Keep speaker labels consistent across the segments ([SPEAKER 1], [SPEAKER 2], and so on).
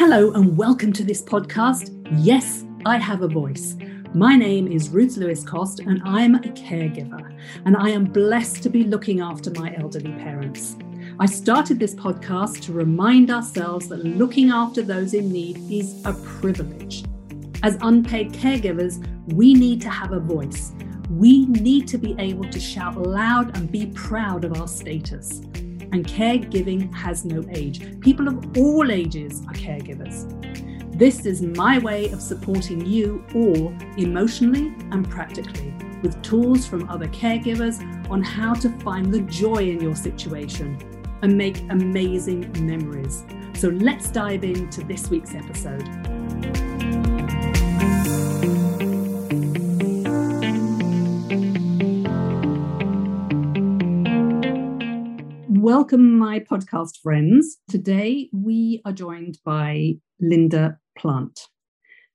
[SPEAKER 1] Hello, and welcome to this podcast. Yes, I have a voice. My name is Ruth Lewis Cost, and I'm a caregiver, and I am blessed to be looking after my elderly parents. I started this podcast to remind ourselves that looking after those in need is a privilege. As unpaid caregivers, we need to have a voice. We need to be able to shout loud and be proud of our status and caregiving has no age. People of all ages are caregivers. This is my way of supporting you all emotionally and practically with tools from other caregivers on how to find the joy in your situation and make amazing memories. So let's dive into this week's episode. Welcome, my podcast friends. Today we are joined by Linda Plant.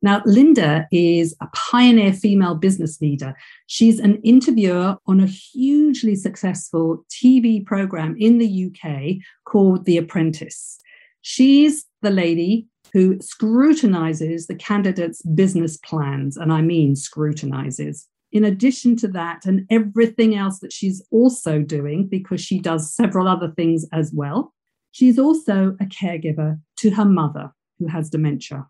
[SPEAKER 1] Now, Linda is a pioneer female business leader. She's an interviewer on a hugely successful TV program in the UK called The Apprentice. She's the lady who scrutinizes the candidates' business plans, and I mean scrutinizes in addition to that, and everything else that she's also doing, because she does several other things as well, she's also a caregiver to her mother who has dementia.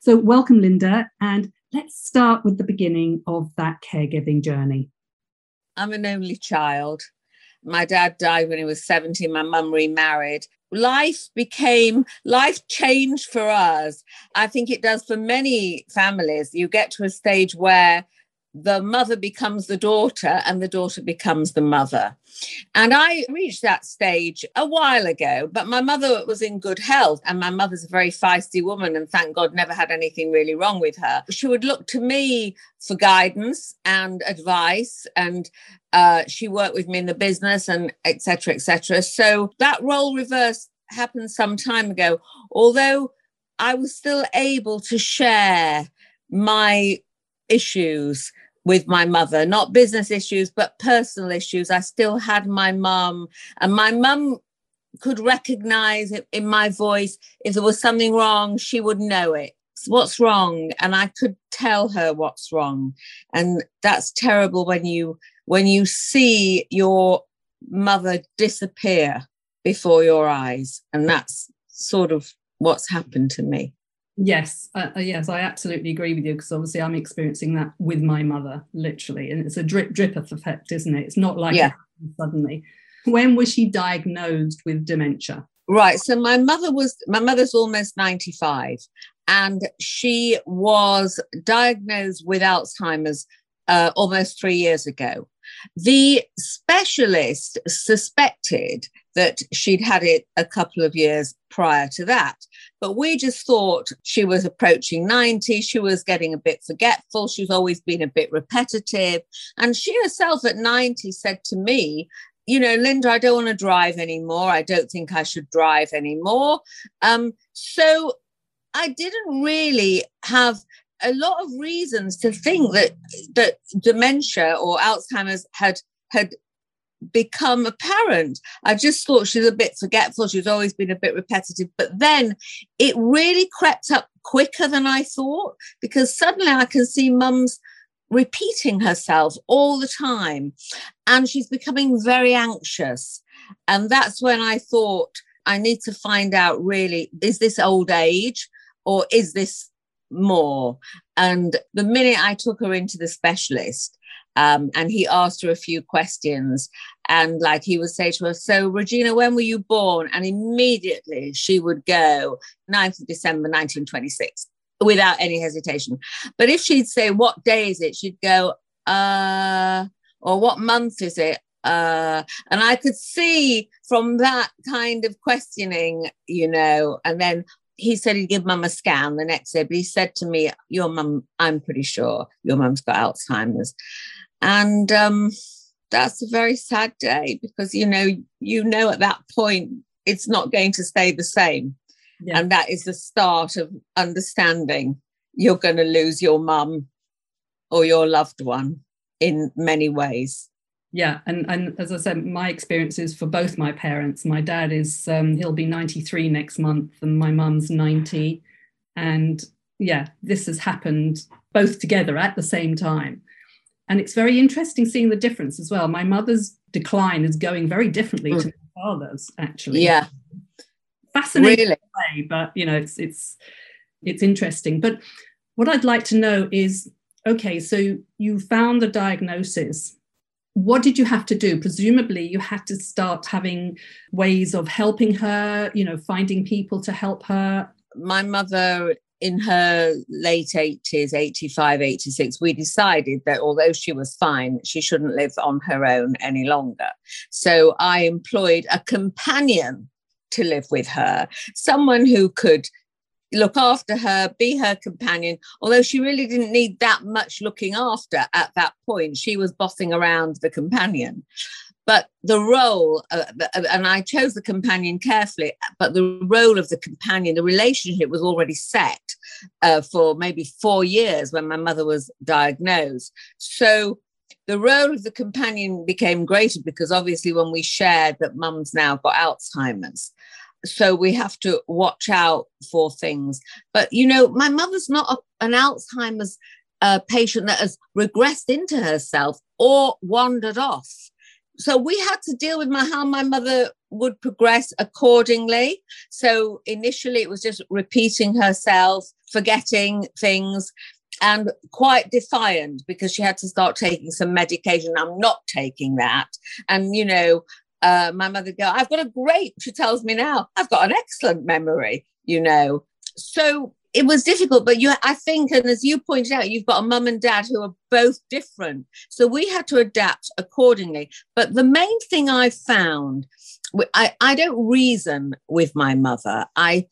[SPEAKER 1] So, welcome, Linda, and let's start with the beginning of that caregiving journey.
[SPEAKER 2] I'm an only child. My dad died when he was 70, my mum remarried. Life became, life changed for us. I think it does for many families. You get to a stage where the mother becomes the daughter and the daughter becomes the mother. And I reached that stage a while ago, but my mother was in good health. And my mother's a very feisty woman, and thank God never had anything really wrong with her. She would look to me for guidance and advice. And uh, she worked with me in the business and etc. etc. So that role reverse happened some time ago, although I was still able to share my issues with my mother, not business issues, but personal issues. I still had my mum, and my mum could recognize in my voice. If there was something wrong, she would know it. What's wrong? And I could tell her what's wrong. And that's terrible when you when you see your mother disappear before your eyes. And that's sort of what's happened to me.
[SPEAKER 1] Yes, uh, uh, yes, I absolutely agree with you because obviously I'm experiencing that with my mother, literally, and it's a drip drip effect, isn't it? It's not like
[SPEAKER 2] yeah.
[SPEAKER 1] suddenly. When was she diagnosed with dementia?
[SPEAKER 2] Right. So my mother was my mother's almost 95, and she was diagnosed with Alzheimer's uh, almost three years ago. The specialist suspected that she'd had it a couple of years prior to that. But we just thought she was approaching 90. She was getting a bit forgetful. She's always been a bit repetitive. And she herself at 90 said to me, you know, Linda, I don't want to drive anymore. I don't think I should drive anymore. Um, so I didn't really have a lot of reasons to think that that dementia or Alzheimer's had had become apparent. I just thought she's a bit forgetful. She's always been a bit repetitive. But then it really crept up quicker than I thought because suddenly I can see mum's repeating herself all the time and she's becoming very anxious. And that's when I thought I need to find out really is this old age or is this more? And the minute I took her into the specialist, um, and he asked her a few questions. And like he would say to her, So, Regina, when were you born? And immediately she would go, 9th of December, 1926, without any hesitation. But if she'd say, What day is it? She'd go, Uh, or what month is it? Uh, and I could see from that kind of questioning, you know, and then he said he'd give mum a scan the next day, but he said to me, Your mum, I'm pretty sure your mum's got Alzheimer's. And um, that's a very sad day because, you know, you know at that point it's not going to stay the same. Yeah. And that is the start of understanding you're going to lose your mum or your loved one in many ways.
[SPEAKER 1] yeah and and as i said my experiences for both my parents my dad is um, he'll be 93 next month and my mum's 90 and yeah this has happened both together at the same time and it's very interesting seeing the difference as well. My mother's decline is going very differently mm. to my father's actually.
[SPEAKER 2] Yeah.
[SPEAKER 1] Fascinating really? way, but you know it's it's it's interesting. But what i'd like to know is okay so you found the diagnosis. What did you have to do? Presumably you had to start having ways of helping her you know finding people to help her.
[SPEAKER 2] My mother in her late 80s 85 86 we decided that although she was fine she shouldn't live on her own any longer so i employed a companion to live with her someone who could look after her, be her companion, although she really didn't need that much looking after at that point. She was bossing around the companion. But the role, uh, uh, and I chose the companion carefully, but the role of the companion, the relationship was already set uh, for maybe four years when my mother was diagnosed. So the role of the companion became greater because obviously when we shared that mum's now got Alzheimer's, so we have to watch out for things. But you know, my mother's not a, an Alzheimer's uh, patient that has regressed into herself or wandered off. So we had to deal with my, how my mother would progress accordingly. So initially, it was just repeating herself, forgetting things, and quite defiant because she had to start taking some medication. I'm not taking that. And, you know, uh, my mother go, I've got a great, she tells me now, I've got an excellent memory, you know. So it was difficult, but you, I think, and as you pointed out, you've got a mum and dad who are both different. So we had to adapt accordingly. But the main thing I found, I, I don't reason with my mother. I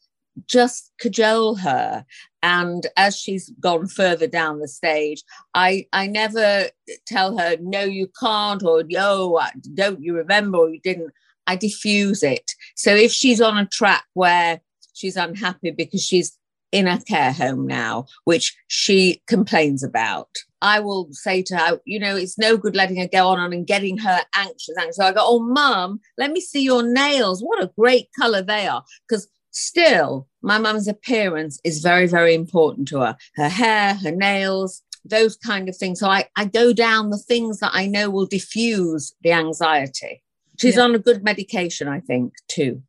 [SPEAKER 2] just cajole her and as she's gone further down the stage i i never tell her no you can't or yo don't you remember or you didn't i diffuse it so if she's on a track where she's unhappy because she's in a care home now which she complains about i will say to her you know it's no good letting her go on and getting her anxious anxious so i go oh mum let me see your nails what a great color they are because Still, my mum's appearance is very, very important to her. Her hair, her nails, those kind of things. So I, I go down the things that I know will diffuse the anxiety. She's yeah. on a good medication, I think, too.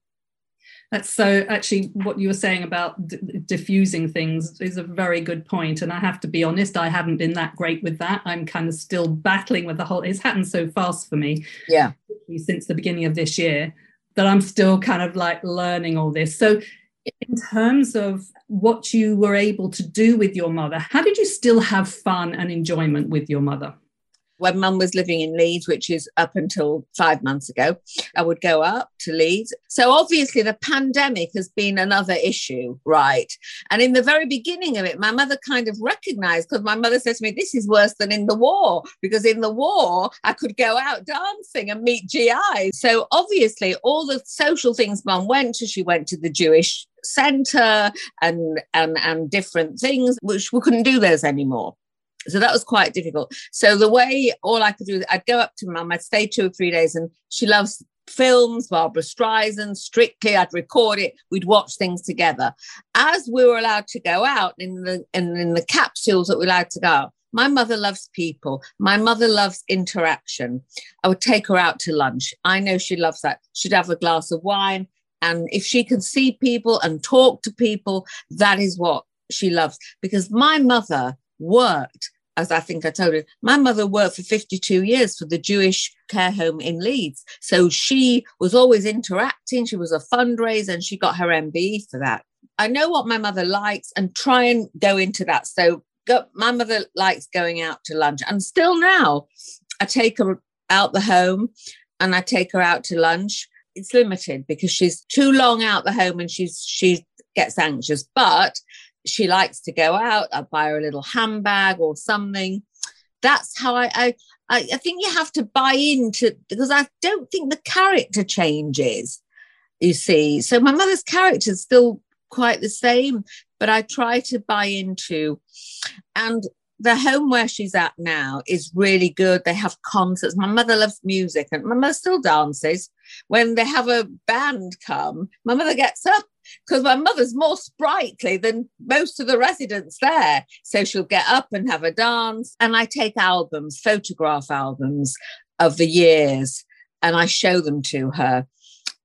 [SPEAKER 1] That's so actually what you were saying about d- diffusing things is a very good point. And I have to be honest, I haven't been that great with that. I'm kind of still battling with the whole, it's happened so fast for me.
[SPEAKER 2] Yeah.
[SPEAKER 1] Since the beginning of this year that I'm still kind of like learning all this. So, in terms of what you were able to do with your mother, how did you still have fun and enjoyment with your mother?
[SPEAKER 2] When mum was living in Leeds, which is up until five months ago, I would go up to Leeds. So obviously the pandemic has been another issue, right? And in the very beginning of it, my mother kind of recognized because my mother said to me, This is worse than in the war, because in the war, I could go out dancing and meet GIs. So obviously, all the social things mum went to, she went to the Jewish center and and and different things which we couldn't do those anymore so that was quite difficult. So the way all I could do, I'd go up to mum, I'd stay two or three days, and she loves films, Barbra Streisand, Strictly. I'd record it. We'd watch things together. As we were allowed to go out in the in, in the capsules that we allowed to go. Out, my mother loves people. My mother loves interaction. I would take her out to lunch. I know she loves that. She'd have a glass of wine. And if she can see people and talk to people, that is what she loves. Because my mother worked as I think I told you, my mother worked for 52 years for the Jewish care home in Leeds. So she was always interacting. She was a fundraiser and she got her MBE for that. I know what my mother likes and try and go into that. So go, my mother likes going out to lunch. And still now, I take her out the home and I take her out to lunch. It's limited because she's too long out the home and she's she gets anxious. But she likes to go out. I buy her a little handbag or something. That's how I, I, I think you have to buy into because I don't think the character changes. You see, so my mother's character is still quite the same, but I try to buy into. And the home where she's at now is really good. They have concerts. My mother loves music and my mother still dances. When they have a band come, my mother gets up because my mother's more sprightly than most of the residents there. So she'll get up and have a dance. And I take albums, photograph albums of the years, and I show them to her.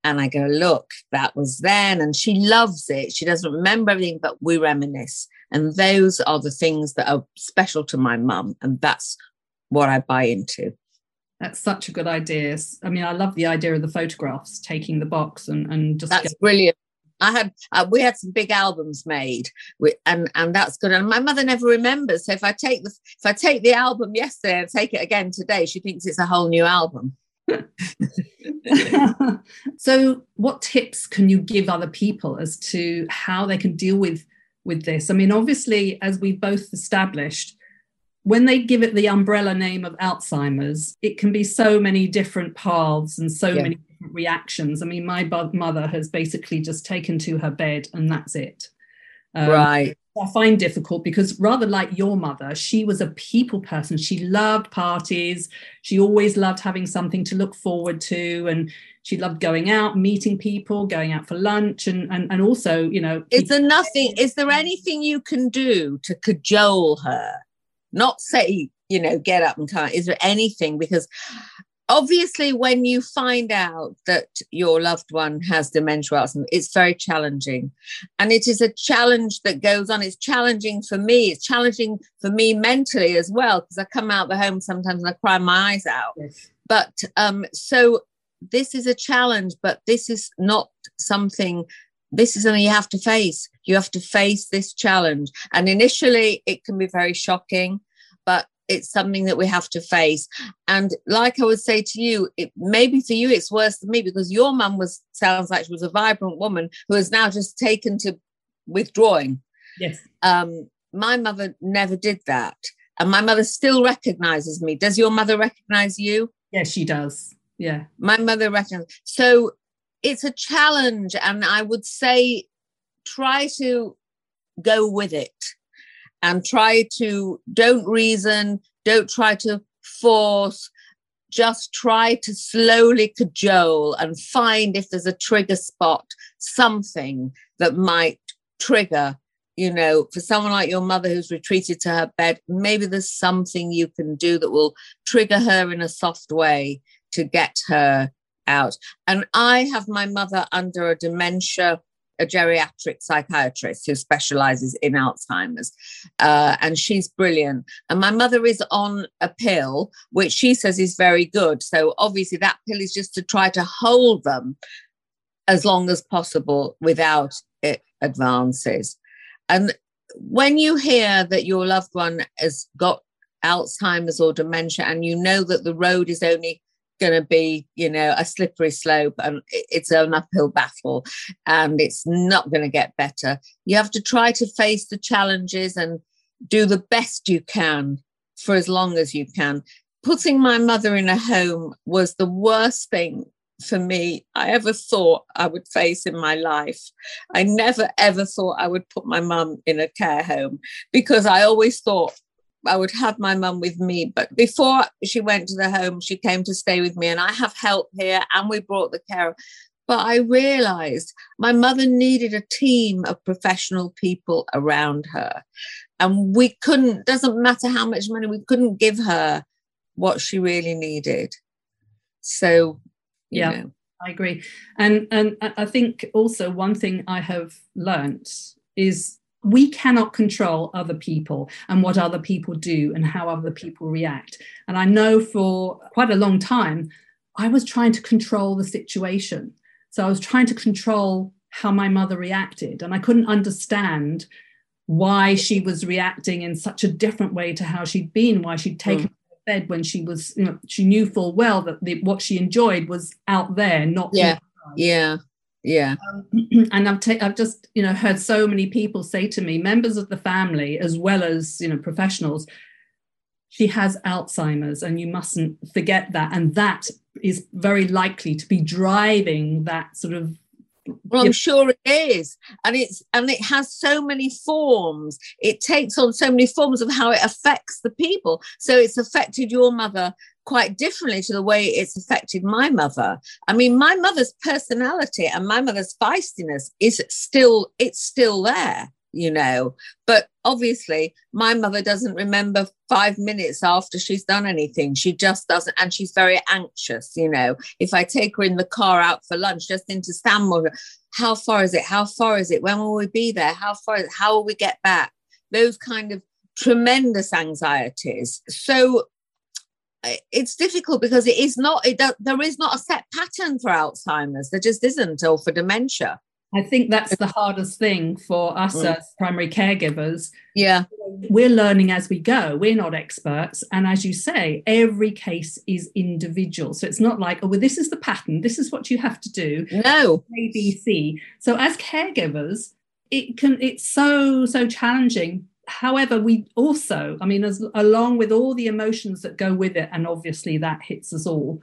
[SPEAKER 2] And I go, look, that was then. And she loves it. She doesn't remember everything, but we reminisce. And those are the things that are special to my mum. And that's what I buy into.
[SPEAKER 1] That's such a good idea. I mean, I love the idea of the photographs, taking the box and, and just.
[SPEAKER 2] That's brilliant. I had uh, we had some big albums made, and and that's good. And my mother never remembers. So if I take the if I take the album yesterday and take it again today, she thinks it's a whole new album.
[SPEAKER 1] so, what tips can you give other people as to how they can deal with with this? I mean, obviously, as we both established, when they give it the umbrella name of Alzheimer's, it can be so many different paths and so yeah. many reactions. I mean, my mother has basically just taken to her bed and that's it.
[SPEAKER 2] Um, right.
[SPEAKER 1] I find difficult because rather like your mother, she was a people person. She loved parties. She always loved having something to look forward to. And she loved going out, meeting people, going out for lunch, and and, and also, you know.
[SPEAKER 2] Is there nothing, is there anything you can do to cajole her? Not say, you know, get up and come. Is there anything? Because obviously when you find out that your loved one has dementia it's very challenging. And it is a challenge that goes on. It's challenging for me. It's challenging for me mentally as well because i come out the home sometimes and i cry my eyes out. Yes. but um so this is a challenge but this is not something this is something you have to face. You have to face this challenge. And initially it can be very shocking but it's something that we have to face. And like I would say to you, it maybe for you it's worse than me because your mum was sounds like she was a vibrant woman who has now just taken to withdrawing.
[SPEAKER 1] Yes.
[SPEAKER 2] Um, my mother never did that. And my mother still recognizes me. Does your mother recognize you?
[SPEAKER 1] Yes, she does. Yeah.
[SPEAKER 2] My mother recognizes. So it's a challenge. And I would say try to go with it and try to don't reason, don't try to force, just try to slowly cajole and find if there's a trigger spot, something that might trigger. You know, for someone like your mother who's retreated to her bed, maybe there's something you can do that will trigger her in a soft way to get her out. And I have my mother under a dementia a geriatric psychiatrist who specializes in Alzheimer's. Uh, and she's brilliant. And my mother is on a pill, which she says is very good. So obviously, that pill is just to try to hold them as long as possible without it advances. And when you hear that your loved one has got Alzheimer's or dementia, and you know that the road is only going to be, you know, a slippery slope and it's an uphill battle and it's not going to get better. You have to try to face the challenges and do the best you can for as long as you can. Putting my mother in a home was the worst thing for me I ever thought I would face in my life. I never ever thought I would put my mum in a care home because I always thought I would have my mum with me. But before she went to the home, she came to stay with me, and I have help here, and we brought the care. But I realized my mother needed a team of professional people around her. And we couldn't, doesn't matter how much money, we couldn't give her what she really needed. So, yeah. Know.
[SPEAKER 1] I agree. And and I think also one thing I have learnt is we cannot control other people and what other people do and how other people react. And I know for quite a long time, I was trying to control the situation. So I was trying to control how my mother reacted, and I couldn't understand why she was reacting in such a different way to how she'd been, why she'd taken mm. bed when she was, you know, she knew full well that the, what she enjoyed was out there, not
[SPEAKER 2] yeah, yeah yeah um,
[SPEAKER 1] and I've, ta- I've just you know heard so many people say to me members of the family as well as you know professionals she has alzheimer's and you mustn't forget that and that is very likely to be driving that sort of
[SPEAKER 2] well, I'm sure it is, and it's and it has so many forms. It takes on so many forms of how it affects the people. So it's affected your mother quite differently to the way it's affected my mother. I mean, my mother's personality and my mother's feistiness is still it's still there you know. But obviously, my mother doesn't remember five minutes after she's done anything. She just doesn't. And she's very anxious, you know. If I take her in the car out for lunch, just into Stanmore, how far is it? How far is it? When will we be there? How far is it? How will we get back? Those kind of tremendous anxieties. So it's difficult because it is not it there is not a set pattern for alzheimer's there just isn't or for dementia
[SPEAKER 1] I think that's the hardest thing for us mm. as primary caregivers.
[SPEAKER 2] Yeah.
[SPEAKER 1] We're learning as we go. We're not experts. And as you say, every case is individual. So it's not like, oh, well, this is the pattern. This is what you have to do.
[SPEAKER 2] No.
[SPEAKER 1] A, B, C. So as caregivers, it can it's so, so challenging. However, we also, I mean, as along with all the emotions that go with it, and obviously that hits us all,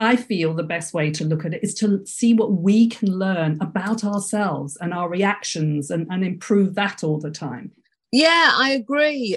[SPEAKER 1] I feel the best way to look at it is to see what we can learn about ourselves and our reactions and, and improve that all the time.
[SPEAKER 2] Yeah, I agree.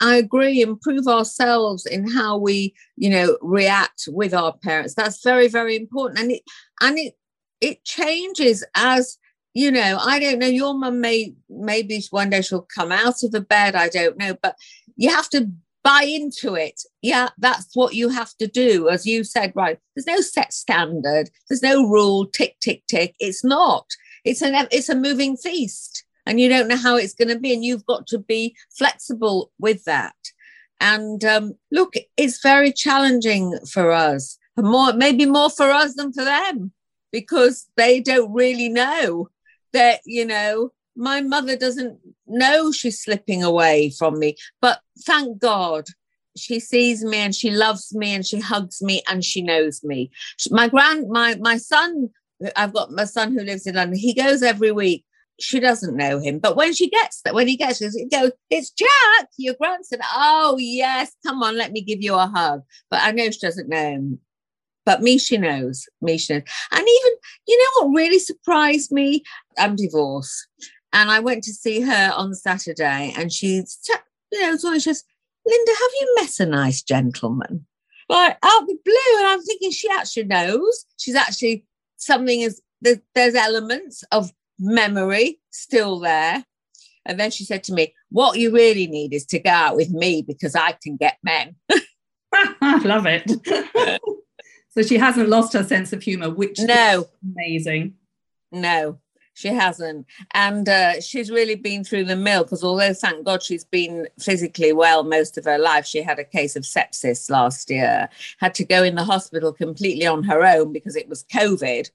[SPEAKER 2] I agree. Improve ourselves in how we, you know, react with our parents. That's very, very important. And it and it it changes as you know. I don't know. Your mum may maybe one day she'll come out of the bed. I don't know, but you have to buy into it. Yeah, that's what you have to do. As you said, right, there's no set standard, there's no rule, tick, tick, tick. It's not. It's an it's a moving feast. And you don't know how it's going to be. And you've got to be flexible with that. And um, look, it's very challenging for us. More, maybe more for us than for them, because they don't really know that, you know, my mother doesn't know she's slipping away from me. But thank God she sees me and she loves me and she hugs me and she knows me. My grand, my my son, I've got my son who lives in London. He goes every week. She doesn't know him, but when she gets that, when he gets, it goes, "It's Jack, your grandson." Oh yes, come on, let me give you a hug. But I know she doesn't know him. But me, she knows. Me, she knows. And even, you know what really surprised me? I'm divorced. And I went to see her on Saturday, and she's, you know, so she says, Linda, have you met a nice gentleman? Like out the blue. And I'm thinking she actually knows. She's actually something is there's, there's elements of memory still there. And then she said to me, What you really need is to go out with me because I can get men.
[SPEAKER 1] I love it. so she hasn't lost her sense of humor, which
[SPEAKER 2] no.
[SPEAKER 1] amazing.
[SPEAKER 2] No, she hasn't. And uh, she's really been through the mill because although, thank God, she's been physically well most of her life, she had a case of sepsis last year, had to go in the hospital completely on her own because it was COVID,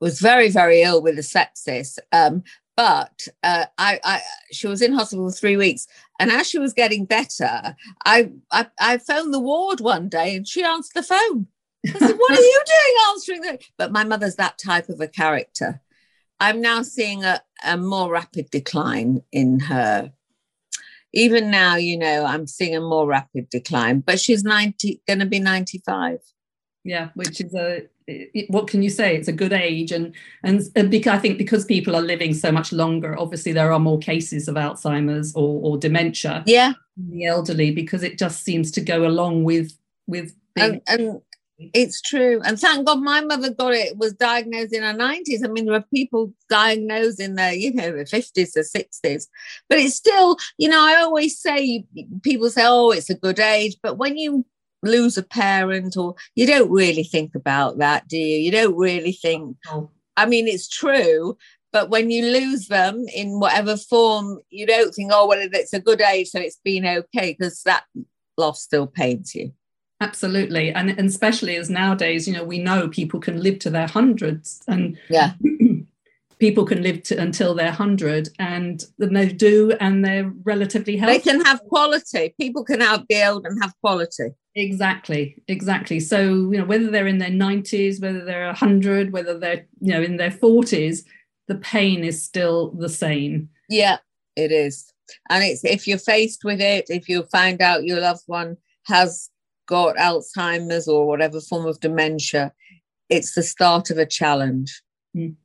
[SPEAKER 2] was very, very ill with the sepsis. Um, but uh, I, I, she was in hospital for three weeks. And as she was getting better, I, I, I phoned the ward one day and she answered the phone. I said, What are you doing answering that? But my mother's that type of a character. I'm now seeing a, a more rapid decline in her. Even now, you know, I'm seeing a more rapid decline, but she's 90, going to be 95.
[SPEAKER 1] Yeah, which is a what can you say? It's a good age, and and because I think because people are living so much longer, obviously there are more cases of Alzheimer's or, or dementia.
[SPEAKER 2] Yeah, in
[SPEAKER 1] the elderly because it just seems to go along with with
[SPEAKER 2] being- and, and it's true. And thank God my mother got it, was diagnosed in her 90s. I mean, there are people diagnosed in their, you know, the 50s or 60s. But it's still, you know, I always say, people say, oh, it's a good age. But when you lose a parent or you don't really think about that, do you? You don't really think, I mean, it's true. But when you lose them in whatever form, you don't think, oh, well, it's a good age, so it's been okay, because that loss still pains you.
[SPEAKER 1] Absolutely. And, and especially as nowadays, you know, we know people can live to their hundreds and
[SPEAKER 2] yeah.
[SPEAKER 1] people can live to, until they're 100 and, and they do and they're relatively healthy.
[SPEAKER 2] They can have quality. People can out be old and have quality.
[SPEAKER 1] Exactly, exactly. So, you know, whether they're in their 90s, whether they're 100, whether they're, you know, in their 40s, the pain is still the same.
[SPEAKER 2] Yeah, it is. And it's if you're faced with it, if you find out your loved one has got Alzheimer's or whatever form of dementia, it's the start of a challenge.
[SPEAKER 1] Mm.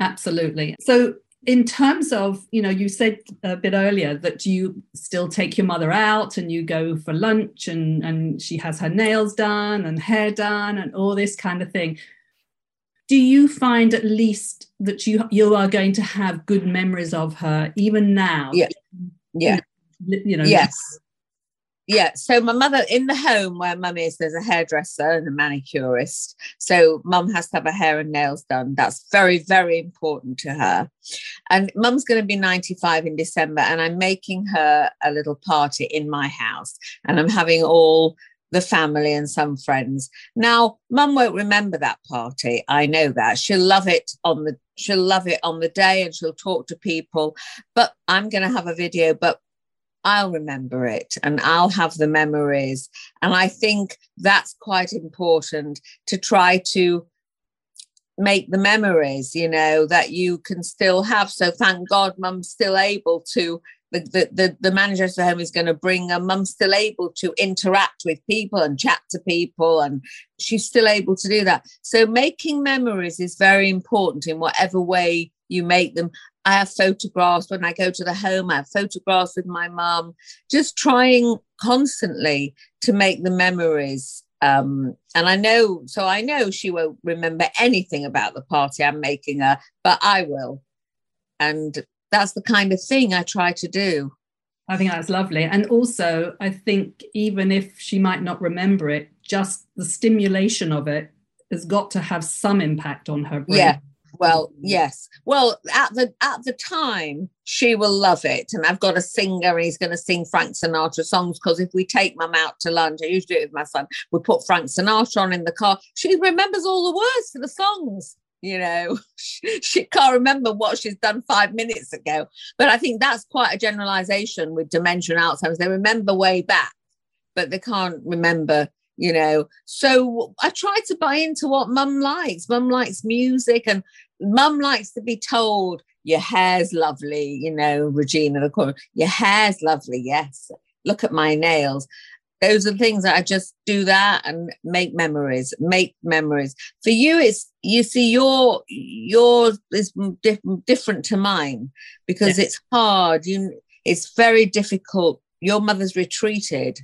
[SPEAKER 1] Absolutely. So in terms of you know you said a bit earlier that you still take your mother out and you go for lunch and and she has her nails done and hair done and all this kind of thing do you find at least that you you are going to have good memories of her even now
[SPEAKER 2] yeah yeah
[SPEAKER 1] you know
[SPEAKER 2] yes yeah so my mother in the home where mum is there's a hairdresser and a manicurist. So mum has to have her hair and nails done. That's very very important to her. And mum's going to be 95 in december and i'm making her a little party in my house and i'm having all the family and some friends. Now mum won't remember that party i know that. She'll love it on the she'll love it on the day and she'll talk to people. But i'm going to have a video but I'll remember it and I'll have the memories. And I think that's quite important to try to make the memories, you know, that you can still have. So thank God mum's still able to. The, the, the, manager of the home is going to bring a mum's still able to interact with people and chat to people, and she's still able to do that. So, making memories is very important in whatever way you make them. I have photographs when I go to the home, I have photographs with my mum, just trying constantly to make the memories. Um, and I know, so I know she won't remember anything about the party I'm making her, but I will. And that's the kind of thing I try to do.
[SPEAKER 1] I think that's lovely. And also, I think even if she might not remember it, just the stimulation of it has got to have some impact on her brain.
[SPEAKER 2] Yeah, well, mm-hmm. yes. Well, at the at the time, she will love it. And I've got a singer, and he's going to sing Frank Sinatra songs. Because if we take mum out to lunch, I usually do it with my son. We put Frank Sinatra on in the car. She remembers all the words to the songs. You know, she, she can't remember what she's done five minutes ago. But I think that's quite a generalization with dementia and Alzheimer's. They remember way back, but they can't remember you know so i try to buy into what mum likes mum likes music and mum likes to be told your hair's lovely, you know, Regina the corner, your hair's lovely, yes. Look at my nails. Those are things that I just do that and make memories, make memories. For you, it's you see your yours is different to mine because yes. it's hard. You it's very difficult. Your mother's retreated,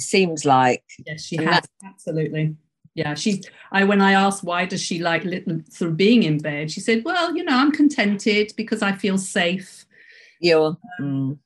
[SPEAKER 2] seems like.
[SPEAKER 1] Yes, she has absolutely yeah she i when i asked why does she like sort of being in bed she said well you know i'm contented because i feel safe.
[SPEAKER 2] Yeah. Mm.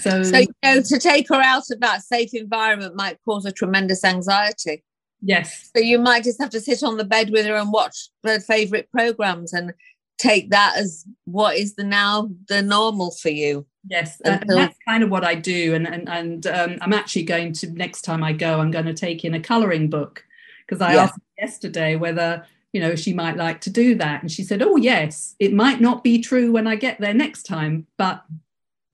[SPEAKER 2] so so you know to take her out of that safe environment might cause a tremendous anxiety.
[SPEAKER 1] Yes.
[SPEAKER 2] So you might just have to sit on the bed with her and watch her favorite programs and take that as what is the now the normal for you.
[SPEAKER 1] Yes and that's kind of what i do and and, and um, i'm actually going to next time i go i'm going to take in a coloring book because I yeah. asked yesterday whether you know she might like to do that and she said oh yes it might not be true when I get there next time but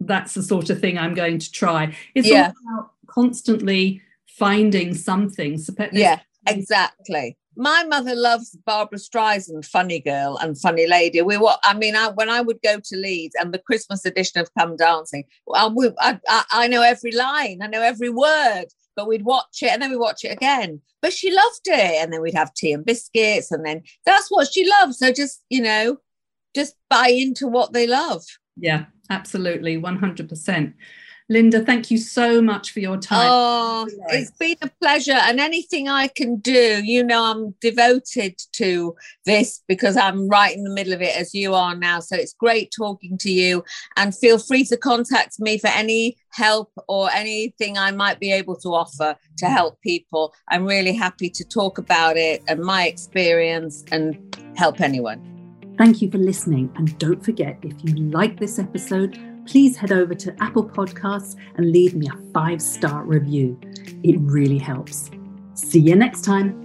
[SPEAKER 1] that's the sort of thing I'm going to try it's yeah. all about constantly finding something
[SPEAKER 2] yeah exactly my mother loves Barbra Streisand, Funny Girl and Funny Lady. We were, I mean, I, when I would go to Leeds and the Christmas edition of Come Dancing, I, I, I, know every line, I know every word but we'd watch it and then we watch it again. But she loved it. And then we'd have tea and biscuits. And then that's what she loves. So just, you know, just buy into what they love.
[SPEAKER 1] Yeah, absolutely. 100%. Linda, thank you so much for your time.
[SPEAKER 2] Oh, it's been a pleasure. And anything I can do, you know, I'm devoted to this because I'm right in the middle of it as you are now. So it's great talking to you. And feel free to contact me for any help or anything I might be able to offer to help people. I'm really happy to talk about it and my experience and help anyone.
[SPEAKER 1] Thank you for listening. And don't forget, if you like this episode, please head over to Apple Podcasts and leave me a five star review. It really helps. See you next time.